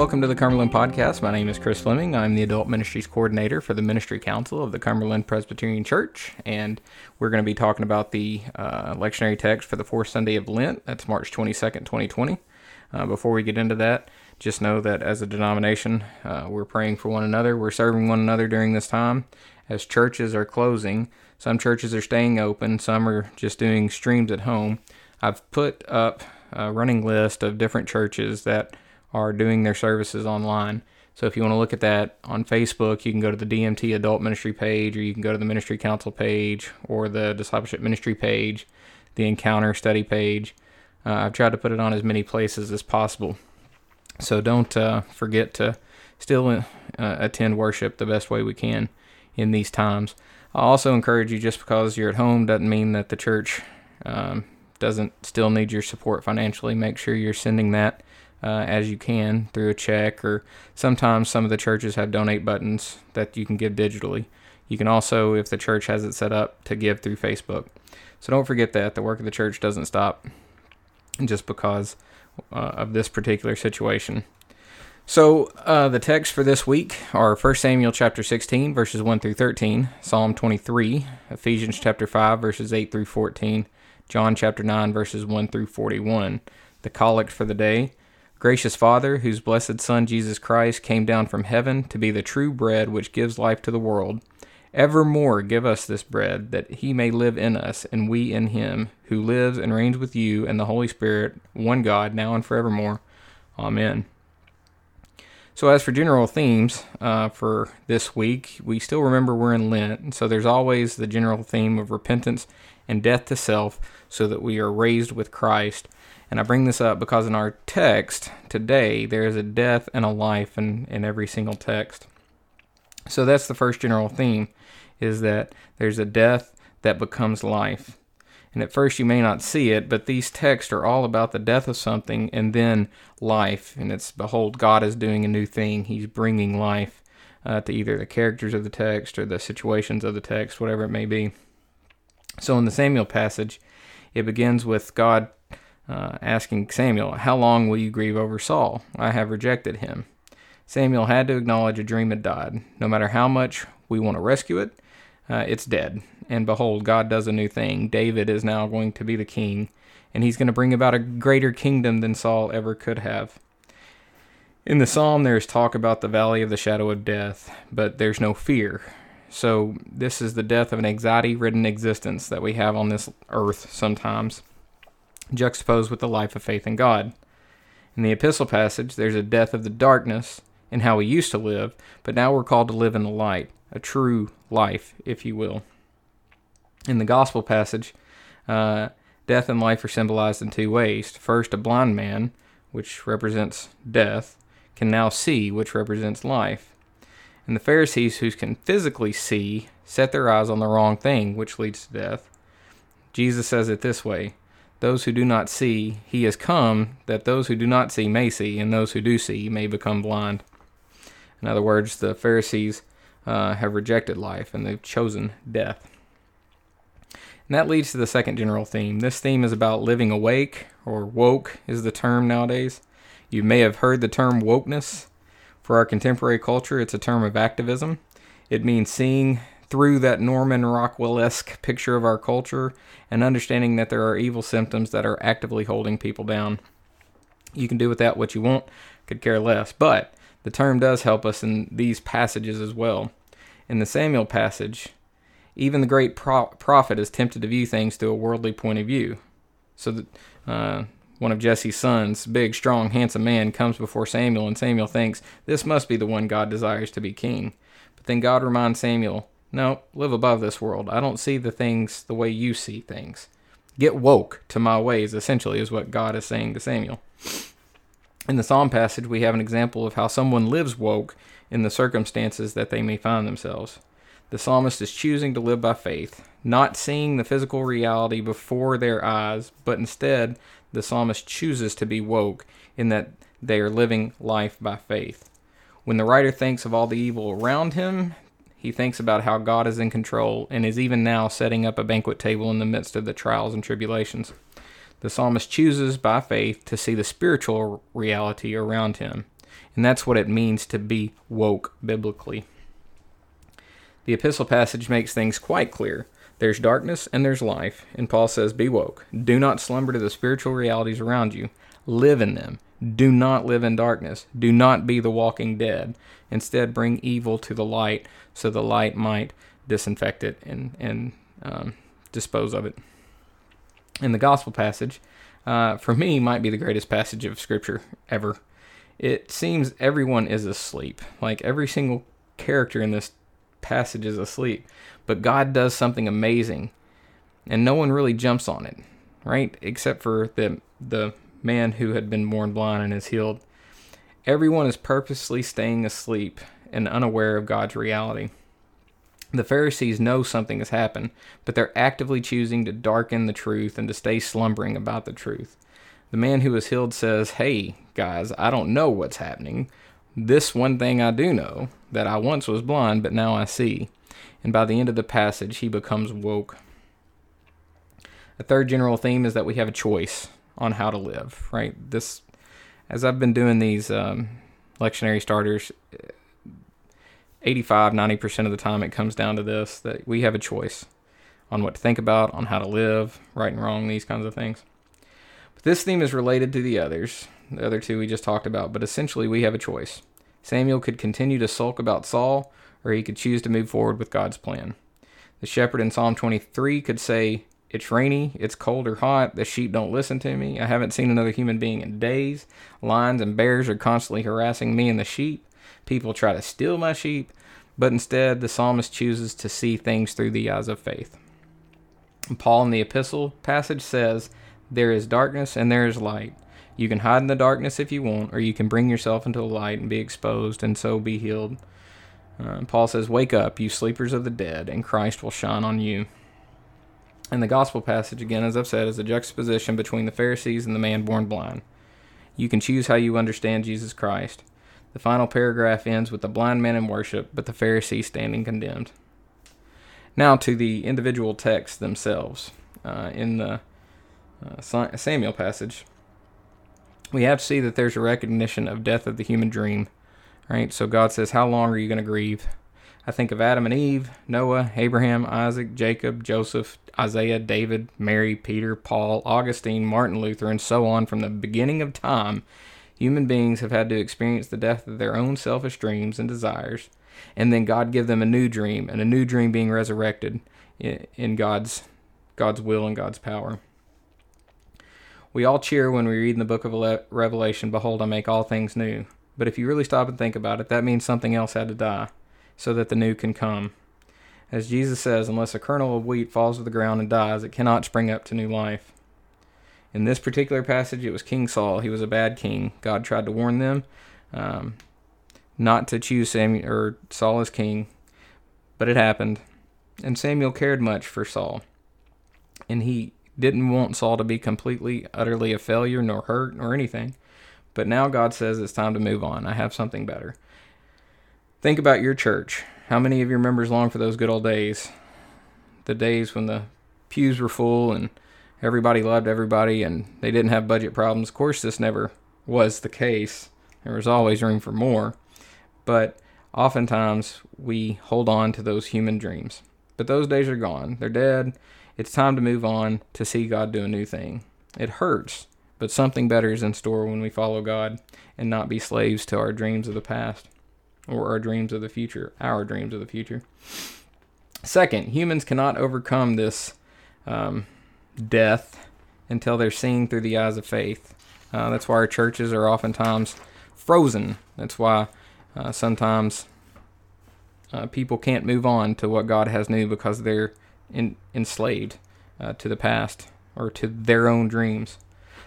welcome to the Cumberland Podcast. My name is Chris Fleming. I'm the Adult Ministries Coordinator for the Ministry Council of the Cumberland Presbyterian Church, and we're going to be talking about the uh, lectionary text for the fourth Sunday of Lent. That's March 22nd, 2020. Uh, before we get into that, just know that as a denomination, uh, we're praying for one another. We're serving one another during this time. As churches are closing, some churches are staying open, some are just doing streams at home. I've put up a running list of different churches that are doing their services online. So if you want to look at that on Facebook, you can go to the DMT Adult Ministry page, or you can go to the Ministry Council page, or the Discipleship Ministry page, the Encounter Study page. Uh, I've tried to put it on as many places as possible. So don't uh, forget to still uh, attend worship the best way we can in these times. I also encourage you just because you're at home doesn't mean that the church um, doesn't still need your support financially. Make sure you're sending that uh, as you can through a check, or sometimes some of the churches have donate buttons that you can give digitally. You can also, if the church has it set up, to give through Facebook. So don't forget that the work of the church doesn't stop just because uh, of this particular situation. So uh, the text for this week are 1 Samuel chapter 16 verses 1 through 13, Psalm 23, Ephesians chapter 5 verses 8 through 14, John chapter 9 verses 1 through 41. The collect for the day Gracious Father, whose blessed Son Jesus Christ came down from heaven to be the true bread which gives life to the world, evermore give us this bread, that he may live in us, and we in him, who lives and reigns with you and the Holy Spirit, one God, now and forevermore. Amen. So, as for general themes uh, for this week, we still remember we're in Lent, and so there's always the general theme of repentance and death to self, so that we are raised with Christ. And I bring this up because in our text today, there is a death and a life in, in every single text. So that's the first general theme, is that there's a death that becomes life. And at first you may not see it, but these texts are all about the death of something and then life. And it's, behold, God is doing a new thing. He's bringing life uh, to either the characters of the text or the situations of the text, whatever it may be. So in the Samuel passage, it begins with God uh, asking Samuel, How long will you grieve over Saul? I have rejected him. Samuel had to acknowledge a dream had died. No matter how much we want to rescue it, uh, it's dead. And behold, God does a new thing. David is now going to be the king, and he's going to bring about a greater kingdom than Saul ever could have. In the psalm, there's talk about the valley of the shadow of death, but there's no fear. So, this is the death of an anxiety ridden existence that we have on this earth sometimes juxtaposed with the life of faith in God. In the epistle passage, there's a death of the darkness in how we used to live, but now we're called to live in the light, a true life, if you will. In the gospel passage, uh, death and life are symbolized in two ways. First, a blind man, which represents death, can now see, which represents life. And the Pharisees, who can physically see, set their eyes on the wrong thing, which leads to death. Jesus says it this way those who do not see, he has come that those who do not see may see, and those who do see may become blind. In other words, the Pharisees uh, have rejected life and they've chosen death. And that leads to the second general theme. This theme is about living awake, or woke is the term nowadays. You may have heard the term wokeness. For our contemporary culture, it's a term of activism. It means seeing through that Norman Rockwell esque picture of our culture and understanding that there are evil symptoms that are actively holding people down. You can do with that what you want, could care less, but the term does help us in these passages as well. In the Samuel passage, even the great pro- prophet is tempted to view things through a worldly point of view. So that uh, one of Jesse's sons, big, strong, handsome man, comes before Samuel, and Samuel thinks this must be the one God desires to be king. But then God reminds Samuel no, live above this world. I don't see the things the way you see things. Get woke to my ways, essentially, is what God is saying to Samuel. In the Psalm passage, we have an example of how someone lives woke in the circumstances that they may find themselves. The psalmist is choosing to live by faith, not seeing the physical reality before their eyes, but instead, the psalmist chooses to be woke in that they are living life by faith. When the writer thinks of all the evil around him, he thinks about how God is in control and is even now setting up a banquet table in the midst of the trials and tribulations. The psalmist chooses by faith to see the spiritual reality around him. And that's what it means to be woke biblically. The epistle passage makes things quite clear. There's darkness and there's life, and Paul says, Be woke. Do not slumber to the spiritual realities around you. Live in them. Do not live in darkness. Do not be the walking dead. Instead, bring evil to the light so the light might disinfect it and, and um, dispose of it. In the gospel passage, uh, for me, might be the greatest passage of scripture ever. It seems everyone is asleep. Like every single character in this passage is asleep. But God does something amazing, and no one really jumps on it, right? Except for the the man who had been born blind and is healed. Everyone is purposely staying asleep and unaware of God's reality. The Pharisees know something has happened, but they're actively choosing to darken the truth and to stay slumbering about the truth. The man who was healed says, Hey, guys, I don't know what's happening. This one thing I do know that I once was blind, but now I see. And by the end of the passage, he becomes woke. A third general theme is that we have a choice on how to live, right? This, as I've been doing these um, lectionary starters, 85, 90% of the time it comes down to this that we have a choice on what to think about, on how to live, right and wrong, these kinds of things. But this theme is related to the others, the other two we just talked about, but essentially we have a choice. Samuel could continue to sulk about Saul, or he could choose to move forward with God's plan. The shepherd in Psalm 23 could say, It's rainy, it's cold or hot, the sheep don't listen to me, I haven't seen another human being in days, lions and bears are constantly harassing me and the sheep, people try to steal my sheep, but instead the psalmist chooses to see things through the eyes of faith. Paul in the epistle passage says, There is darkness and there is light. You can hide in the darkness if you want, or you can bring yourself into the light and be exposed and so be healed. Uh, Paul says, Wake up, you sleepers of the dead, and Christ will shine on you. And the gospel passage, again, as I've said, is a juxtaposition between the Pharisees and the man born blind. You can choose how you understand Jesus Christ. The final paragraph ends with the blind man in worship, but the Pharisee standing condemned. Now to the individual texts themselves. Uh, in the uh, Samuel passage, we have to see that there's a recognition of death of the human dream Right? So God says, How long are you going to grieve? I think of Adam and Eve, Noah, Abraham, Isaac, Jacob, Joseph, Isaiah, David, Mary, Peter, Paul, Augustine, Martin Luther, and so on from the beginning of time. Human beings have had to experience the death of their own selfish dreams and desires, and then God give them a new dream, and a new dream being resurrected in God's God's will and God's power. We all cheer when we read in the book of Revelation, Behold, I make all things new. But if you really stop and think about it, that means something else had to die so that the new can come. As Jesus says, unless a kernel of wheat falls to the ground and dies, it cannot spring up to new life. In this particular passage, it was King Saul. He was a bad king. God tried to warn them um, not to choose Samuel or Saul as king, but it happened. And Samuel cared much for Saul, and he didn't want Saul to be completely, utterly a failure, nor hurt, nor anything. But now God says it's time to move on. I have something better. Think about your church. How many of your members long for those good old days? The days when the pews were full and everybody loved everybody and they didn't have budget problems. Of course, this never was the case. There was always room for more. But oftentimes we hold on to those human dreams. But those days are gone. They're dead. It's time to move on to see God do a new thing. It hurts but something better is in store when we follow God and not be slaves to our dreams of the past or our dreams of the future, our dreams of the future. Second, humans cannot overcome this um, death until they're seeing through the eyes of faith. Uh, that's why our churches are oftentimes frozen. That's why uh, sometimes uh, people can't move on to what God has new because they're in, enslaved uh, to the past or to their own dreams.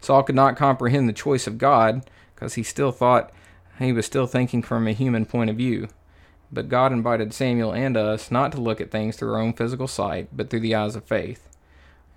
Saul could not comprehend the choice of God because he still thought he was still thinking from a human point of view. But God invited Samuel and us not to look at things through our own physical sight, but through the eyes of faith.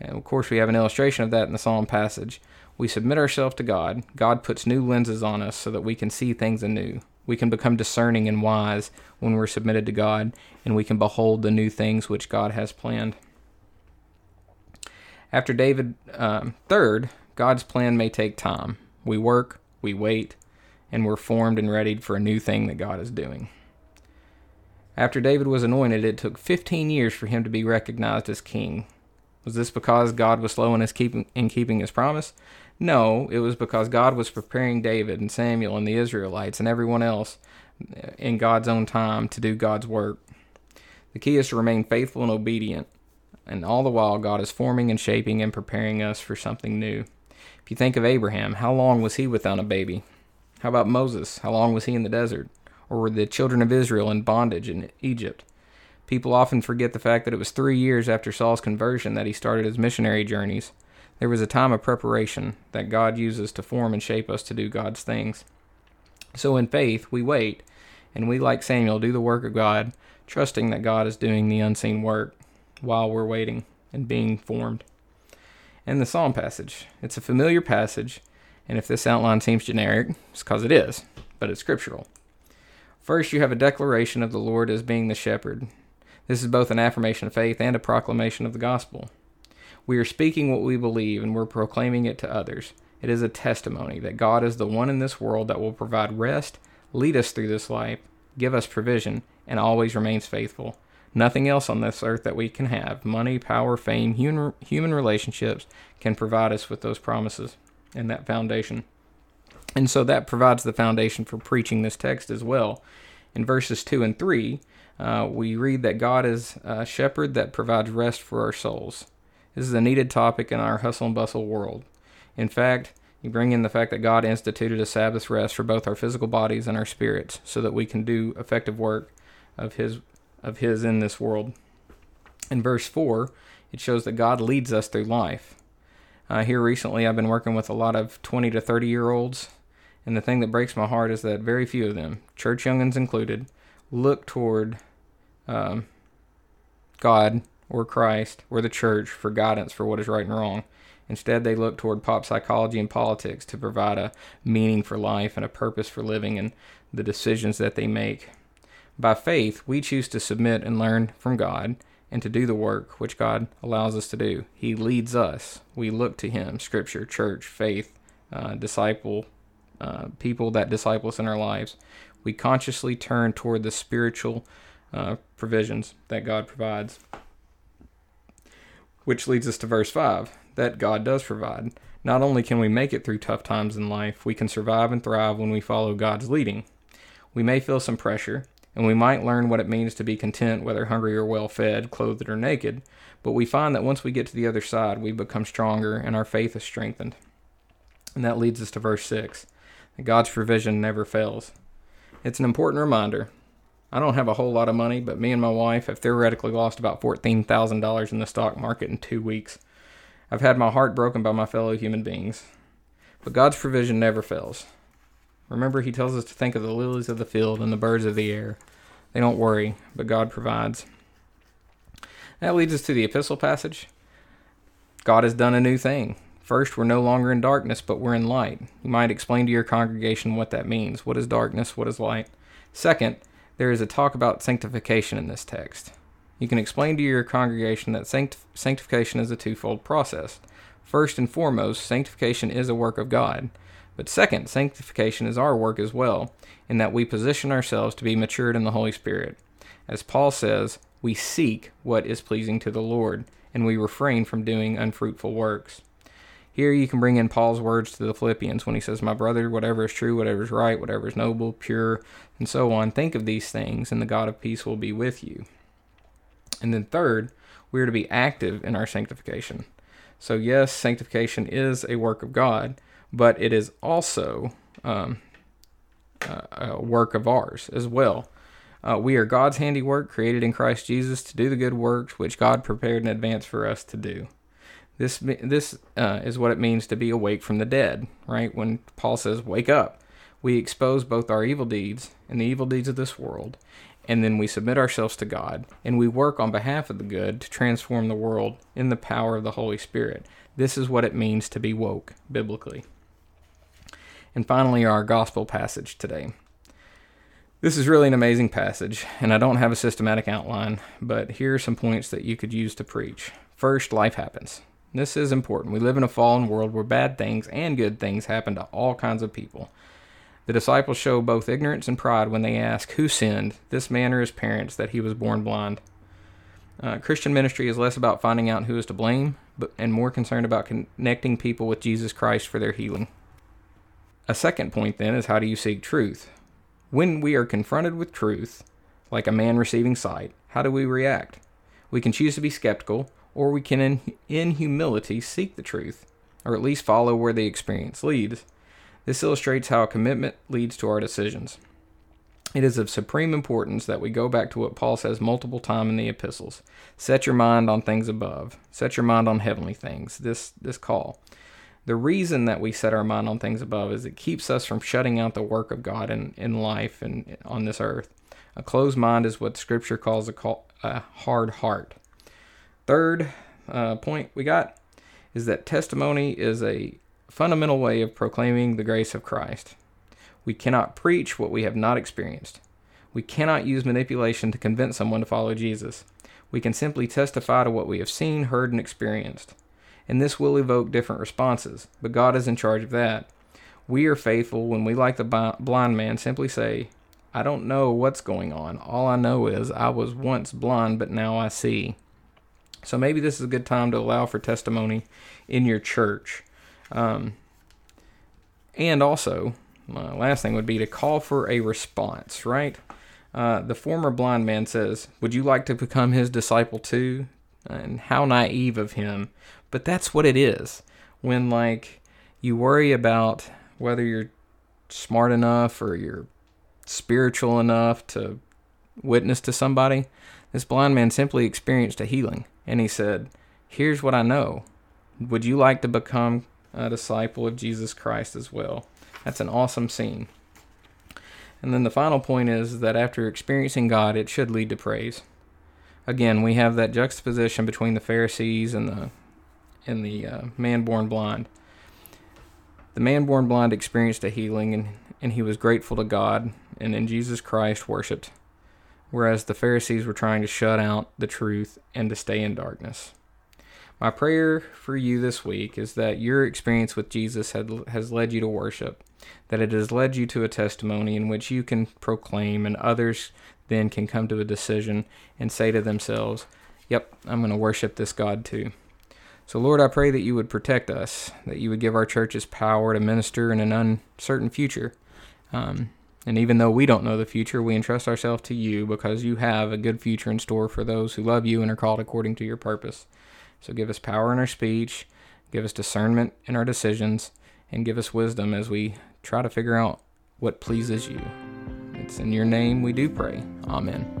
And of course, we have an illustration of that in the Psalm passage. We submit ourselves to God. God puts new lenses on us so that we can see things anew. We can become discerning and wise when we're submitted to God, and we can behold the new things which God has planned. After David, um, third, God's plan may take time. We work, we wait, and we're formed and readied for a new thing that God is doing. After David was anointed, it took 15 years for him to be recognized as king. Was this because God was slow in, his keeping, in keeping his promise? No, it was because God was preparing David and Samuel and the Israelites and everyone else in God's own time to do God's work. The key is to remain faithful and obedient, and all the while, God is forming and shaping and preparing us for something new. If you think of Abraham, how long was he without a baby? How about Moses? How long was he in the desert? Or were the children of Israel in bondage in Egypt? People often forget the fact that it was three years after Saul's conversion that he started his missionary journeys. There was a time of preparation that God uses to form and shape us to do God's things. So in faith, we wait, and we, like Samuel, do the work of God, trusting that God is doing the unseen work while we're waiting and being formed. And the Psalm passage. It's a familiar passage, and if this outline seems generic, it's because it is, but it's scriptural. First, you have a declaration of the Lord as being the shepherd. This is both an affirmation of faith and a proclamation of the gospel. We are speaking what we believe and we're proclaiming it to others. It is a testimony that God is the one in this world that will provide rest, lead us through this life, give us provision, and always remains faithful. Nothing else on this earth that we can have money, power, fame, human, relationships can provide us with those promises and that foundation. And so that provides the foundation for preaching this text as well. In verses 2 and 3, uh, we read that God is a shepherd that provides rest for our souls. This is a needed topic in our hustle and bustle world. In fact, you bring in the fact that God instituted a Sabbath rest for both our physical bodies and our spirits so that we can do effective work of his of his in this world. In verse 4, it shows that God leads us through life. Uh, here recently, I've been working with a lot of 20 to 30 year olds, and the thing that breaks my heart is that very few of them, church youngins included, look toward um, God or Christ or the church for guidance for what is right and wrong. Instead, they look toward pop psychology and politics to provide a meaning for life and a purpose for living and the decisions that they make. By faith, we choose to submit and learn from God and to do the work which God allows us to do. He leads us. We look to Him, Scripture, church, faith, uh, disciple, uh, people that disciple us in our lives. We consciously turn toward the spiritual uh, provisions that God provides. Which leads us to verse 5 that God does provide. Not only can we make it through tough times in life, we can survive and thrive when we follow God's leading. We may feel some pressure, and we might learn what it means to be content, whether hungry or well fed, clothed or naked, but we find that once we get to the other side, we become stronger and our faith is strengthened. And that leads us to verse 6 that God's provision never fails. It's an important reminder I don't have a whole lot of money, but me and my wife have theoretically lost about $14,000 in the stock market in two weeks. I've had my heart broken by my fellow human beings. But God's provision never fails. Remember, He tells us to think of the lilies of the field and the birds of the air. They don't worry, but God provides. That leads us to the epistle passage. God has done a new thing. First, we're no longer in darkness, but we're in light. You might explain to your congregation what that means. What is darkness? What is light? Second, there is a talk about sanctification in this text. You can explain to your congregation that sanctif- sanctification is a twofold process. First and foremost, sanctification is a work of God. But second, sanctification is our work as well, in that we position ourselves to be matured in the Holy Spirit. As Paul says, we seek what is pleasing to the Lord, and we refrain from doing unfruitful works. Here you can bring in Paul's words to the Philippians when he says, My brother, whatever is true, whatever is right, whatever is noble, pure, and so on, think of these things, and the God of peace will be with you. And then third, we are to be active in our sanctification. So, yes, sanctification is a work of God, but it is also um, a work of ours as well. Uh, we are God's handiwork, created in Christ Jesus to do the good works which God prepared in advance for us to do. This this uh, is what it means to be awake from the dead, right? When Paul says, "Wake up," we expose both our evil deeds and the evil deeds of this world, and then we submit ourselves to God and we work on behalf of the good to transform the world in the power of the Holy Spirit. This is what it means to be woke biblically. And finally, our gospel passage today. This is really an amazing passage, and I don't have a systematic outline, but here are some points that you could use to preach. First, life happens. This is important. We live in a fallen world where bad things and good things happen to all kinds of people. The disciples show both ignorance and pride when they ask, Who sinned, this man or his parents, that he was born blind? Uh, Christian ministry is less about finding out who is to blame, but and more concerned about connecting people with Jesus Christ for their healing. A second point then is how do you seek truth? When we are confronted with truth, like a man receiving sight, how do we react? We can choose to be skeptical, or we can, in, in humility, seek the truth, or at least follow where the experience leads. This illustrates how a commitment leads to our decisions. It is of supreme importance that we go back to what Paul says multiple times in the epistles. Set your mind on things above. Set your mind on heavenly things. This this call. The reason that we set our mind on things above is it keeps us from shutting out the work of God in, in life and on this earth. A closed mind is what Scripture calls a, call, a hard heart. Third uh, point we got is that testimony is a fundamental way of proclaiming the grace of Christ. We cannot preach what we have not experienced. We cannot use manipulation to convince someone to follow Jesus. We can simply testify to what we have seen, heard, and experienced. And this will evoke different responses, but God is in charge of that. We are faithful when we, like the blind man, simply say, I don't know what's going on. All I know is I was once blind, but now I see. So maybe this is a good time to allow for testimony in your church. Um, and also, uh, last thing would be to call for a response, right? Uh, the former blind man says, Would you like to become his disciple too? And how naive of him. But that's what it is. When, like, you worry about whether you're smart enough or you're spiritual enough to witness to somebody, this blind man simply experienced a healing. And he said, Here's what I know. Would you like to become a disciple of Jesus Christ as well? That's an awesome scene. And then the final point is that after experiencing God, it should lead to praise. Again, we have that juxtaposition between the Pharisees and the and the uh, man born blind. The man born blind experienced a healing and, and he was grateful to God and in Jesus Christ worshiped, whereas the Pharisees were trying to shut out the truth and to stay in darkness. My prayer for you this week is that your experience with Jesus had, has led you to worship, that it has led you to a testimony in which you can proclaim, and others then can come to a decision and say to themselves, Yep, I'm going to worship this God too. So, Lord, I pray that you would protect us, that you would give our churches power to minister in an uncertain future. Um, and even though we don't know the future, we entrust ourselves to you because you have a good future in store for those who love you and are called according to your purpose. So give us power in our speech, give us discernment in our decisions, and give us wisdom as we try to figure out what pleases you. It's in your name we do pray. Amen.